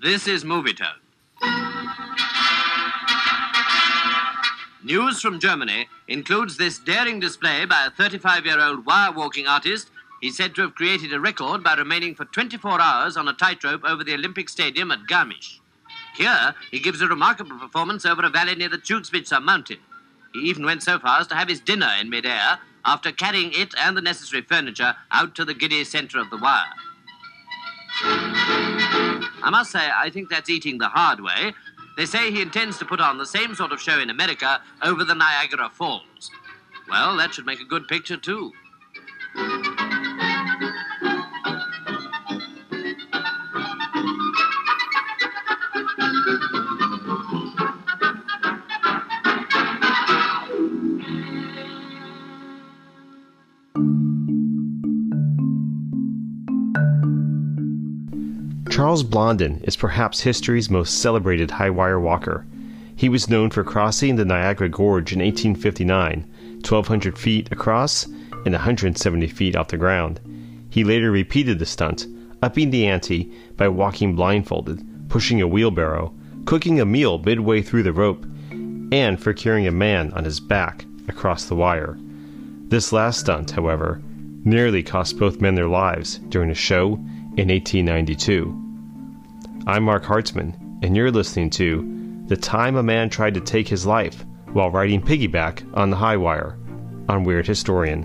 This is Movietone. News from Germany includes this daring display by a 35 year old wire walking artist. He's said to have created a record by remaining for 24 hours on a tightrope over the Olympic Stadium at Garmisch. Here, he gives a remarkable performance over a valley near the Zugspitze mountain. He even went so far as to have his dinner in midair after carrying it and the necessary furniture out to the giddy center of the wire. I must say, I think that's eating the hard way. They say he intends to put on the same sort of show in America over the Niagara Falls. Well, that should make a good picture, too. Charles Blondin is perhaps history's most celebrated high wire walker. He was known for crossing the Niagara Gorge in 1859, 1,200 feet across and 170 feet off the ground. He later repeated the stunt, upping the ante by walking blindfolded, pushing a wheelbarrow, cooking a meal midway through the rope, and for carrying a man on his back across the wire. This last stunt, however, nearly cost both men their lives during a show in 1892. I'm Mark Hartzman, and you're listening to The Time a Man Tried to Take His Life While Riding Piggyback on the High Wire on Weird Historian.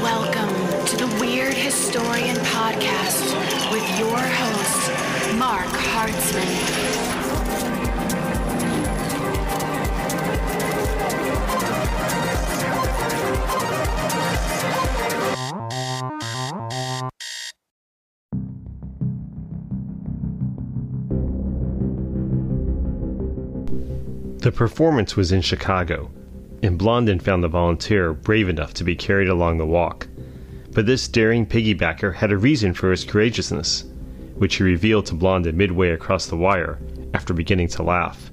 Welcome to the Weird Historian Podcast with your host, Mark Hartzman. The performance was in Chicago, and Blondin found the volunteer brave enough to be carried along the walk. But this daring piggybacker had a reason for his courageousness, which he revealed to Blondin midway across the wire after beginning to laugh.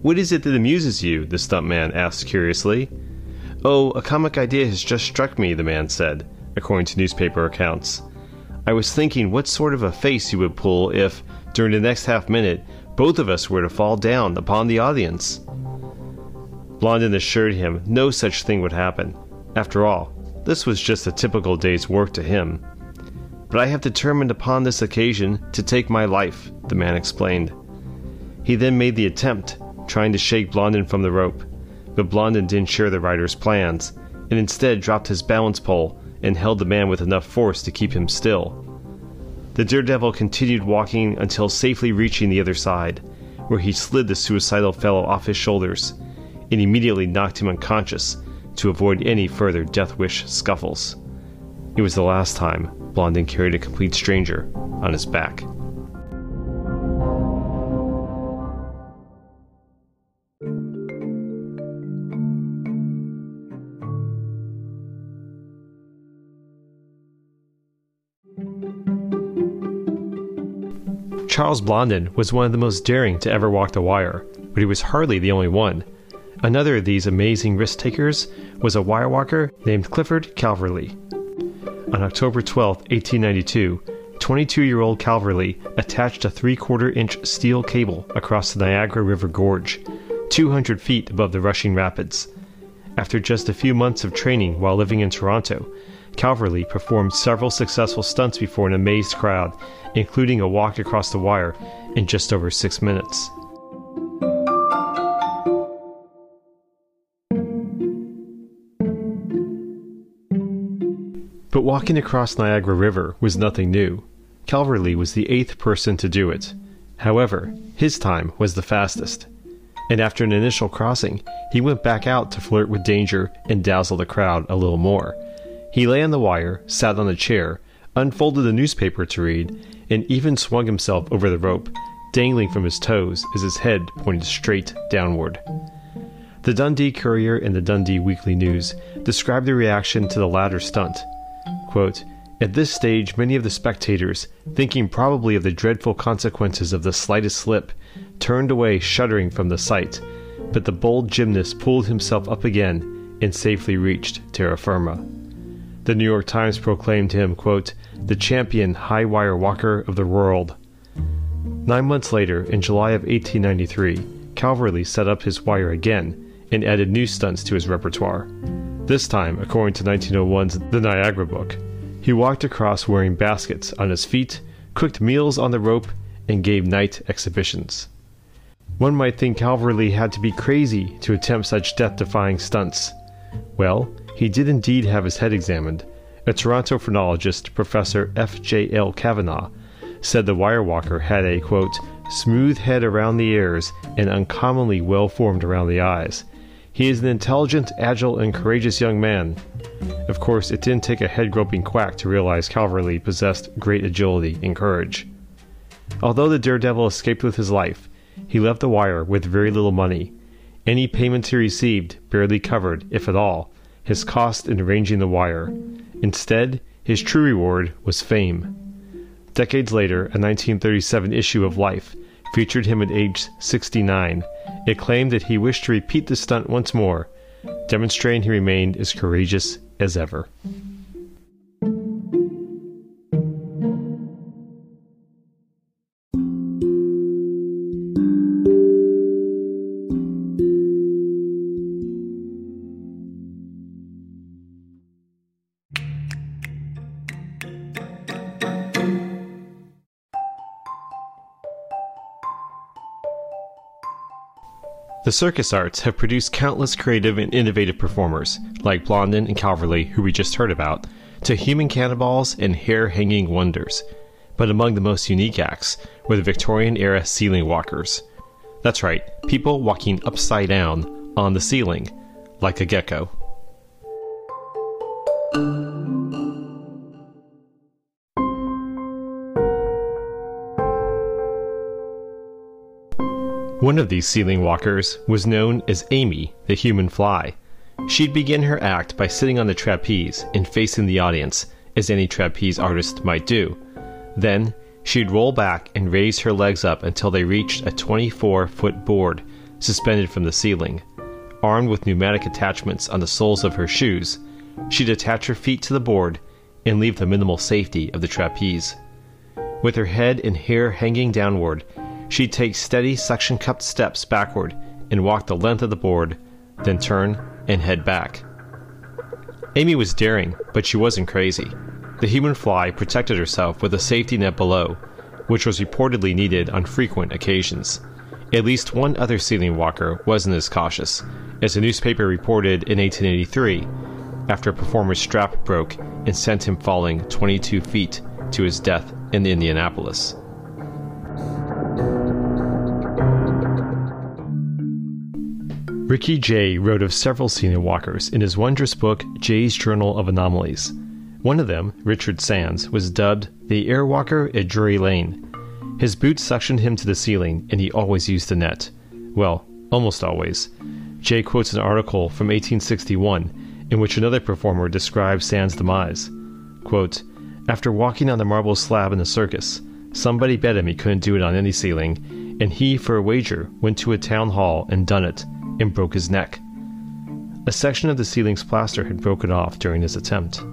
What is it that amuses you? the stuntman asked curiously. Oh, a comic idea has just struck me, the man said, according to newspaper accounts. I was thinking what sort of a face you would pull if, during the next half minute, both of us were to fall down upon the audience. Blondin assured him no such thing would happen. After all, this was just a typical day's work to him. But I have determined upon this occasion to take my life, the man explained. He then made the attempt, trying to shake Blondin from the rope, but Blondin didn't share the rider's plans, and instead dropped his balance pole and held the man with enough force to keep him still. The daredevil continued walking until safely reaching the other side, where he slid the suicidal fellow off his shoulders and immediately knocked him unconscious to avoid any further death wish scuffles. It was the last time Blondin carried a complete stranger on his back. Charles Blondin was one of the most daring to ever walk the wire, but he was hardly the only one. Another of these amazing risk takers was a wire walker named Clifford Calverley. On October 12, 1892, 22 year old Calverley attached a three quarter inch steel cable across the Niagara River Gorge, 200 feet above the rushing rapids. After just a few months of training while living in Toronto, Calverley performed several successful stunts before an amazed crowd, including a walk across the wire in just over six minutes. But walking across Niagara River was nothing new. Calverley was the eighth person to do it. However, his time was the fastest. And after an initial crossing, he went back out to flirt with danger and dazzle the crowd a little more. He lay on the wire, sat on a chair, unfolded a newspaper to read, and even swung himself over the rope, dangling from his toes as his head pointed straight downward. The Dundee Courier and the Dundee Weekly News described the reaction to the latter stunt. Quote, At this stage, many of the spectators, thinking probably of the dreadful consequences of the slightest slip, turned away shuddering from the sight, but the bold gymnast pulled himself up again and safely reached terra firma. The New York Times proclaimed him, quote, the champion high wire walker of the world. Nine months later, in July of 1893, Calverley set up his wire again and added new stunts to his repertoire. This time, according to 1901's The Niagara Book, he walked across wearing baskets on his feet, cooked meals on the rope, and gave night exhibitions. One might think Calverley had to be crazy to attempt such death defying stunts. Well, he did indeed have his head examined. A Toronto phrenologist, Professor F. J. L. Kavanagh, said the wire walker had a, quote, smooth head around the ears and uncommonly well formed around the eyes. He is an intelligent, agile, and courageous young man. Of course, it didn't take a head groping quack to realize Calverley possessed great agility and courage. Although the daredevil escaped with his life, he left the wire with very little money. Any payments he received barely covered, if at all, his cost in arranging the wire. Instead, his true reward was fame. Decades later, a 1937 issue of Life featured him at age 69. It claimed that he wished to repeat the stunt once more, demonstrating he remained as courageous as ever. The circus arts have produced countless creative and innovative performers, like Blondin and Calverley, who we just heard about, to human cannonballs and hair hanging wonders. But among the most unique acts were the Victorian era ceiling walkers. That's right, people walking upside down on the ceiling, like a gecko. One of these ceiling walkers was known as Amy, the human fly. She'd begin her act by sitting on the trapeze and facing the audience, as any trapeze artist might do. Then, she'd roll back and raise her legs up until they reached a 24 foot board suspended from the ceiling. Armed with pneumatic attachments on the soles of her shoes, she'd attach her feet to the board and leave the minimal safety of the trapeze. With her head and hair hanging downward, She'd take steady, suction cupped steps backward and walk the length of the board, then turn and head back. Amy was daring, but she wasn't crazy. The human fly protected herself with a safety net below, which was reportedly needed on frequent occasions. At least one other ceiling walker wasn't as cautious, as a newspaper reported in 1883 after a performer's strap broke and sent him falling 22 feet to his death in Indianapolis. Ricky Jay wrote of several ceiling walkers in his wondrous book, Jay's Journal of Anomalies. One of them, Richard Sands, was dubbed the Airwalker at Drury Lane. His boots suctioned him to the ceiling, and he always used the net. Well, almost always. Jay quotes an article from 1861 in which another performer describes Sands' demise. Quote, After walking on the marble slab in the circus, somebody bet him he couldn't do it on any ceiling, and he, for a wager, went to a town hall and done it and broke his neck. A section of the ceiling's plaster had broken off during his attempt.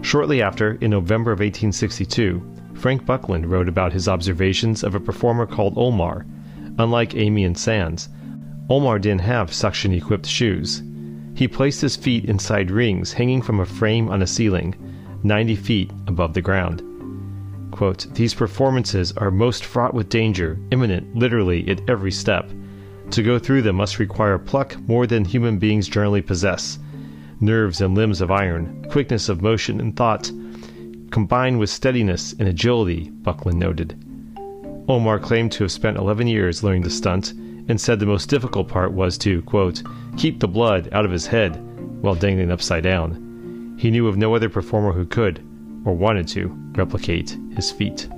Shortly after, in November of 1862, Frank Buckland wrote about his observations of a performer called Omar. Unlike Amy and Sands, Omar didn't have suction equipped shoes. He placed his feet inside rings hanging from a frame on a ceiling, 90 feet above the ground. Quote, These performances are most fraught with danger, imminent literally at every step. To go through them must require pluck more than human beings generally possess, nerves and limbs of iron, quickness of motion and thought, combined with steadiness and agility, Buckland noted. Omar claimed to have spent 11 years learning the stunt and said the most difficult part was to, quote, keep the blood out of his head while dangling upside down. He knew of no other performer who could, or wanted to, replicate his feat.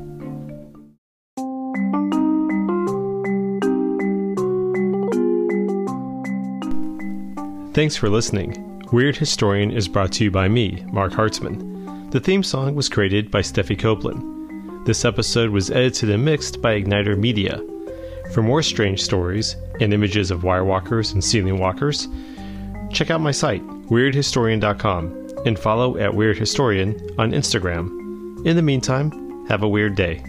Thanks for listening. Weird Historian is brought to you by me, Mark Hartzman. The theme song was created by Steffi Copeland. This episode was edited and mixed by Igniter Media. For more strange stories and images of wirewalkers and ceiling walkers, check out my site, weirdhistorian.com, and follow at Weird Historian on Instagram. In the meantime, have a weird day.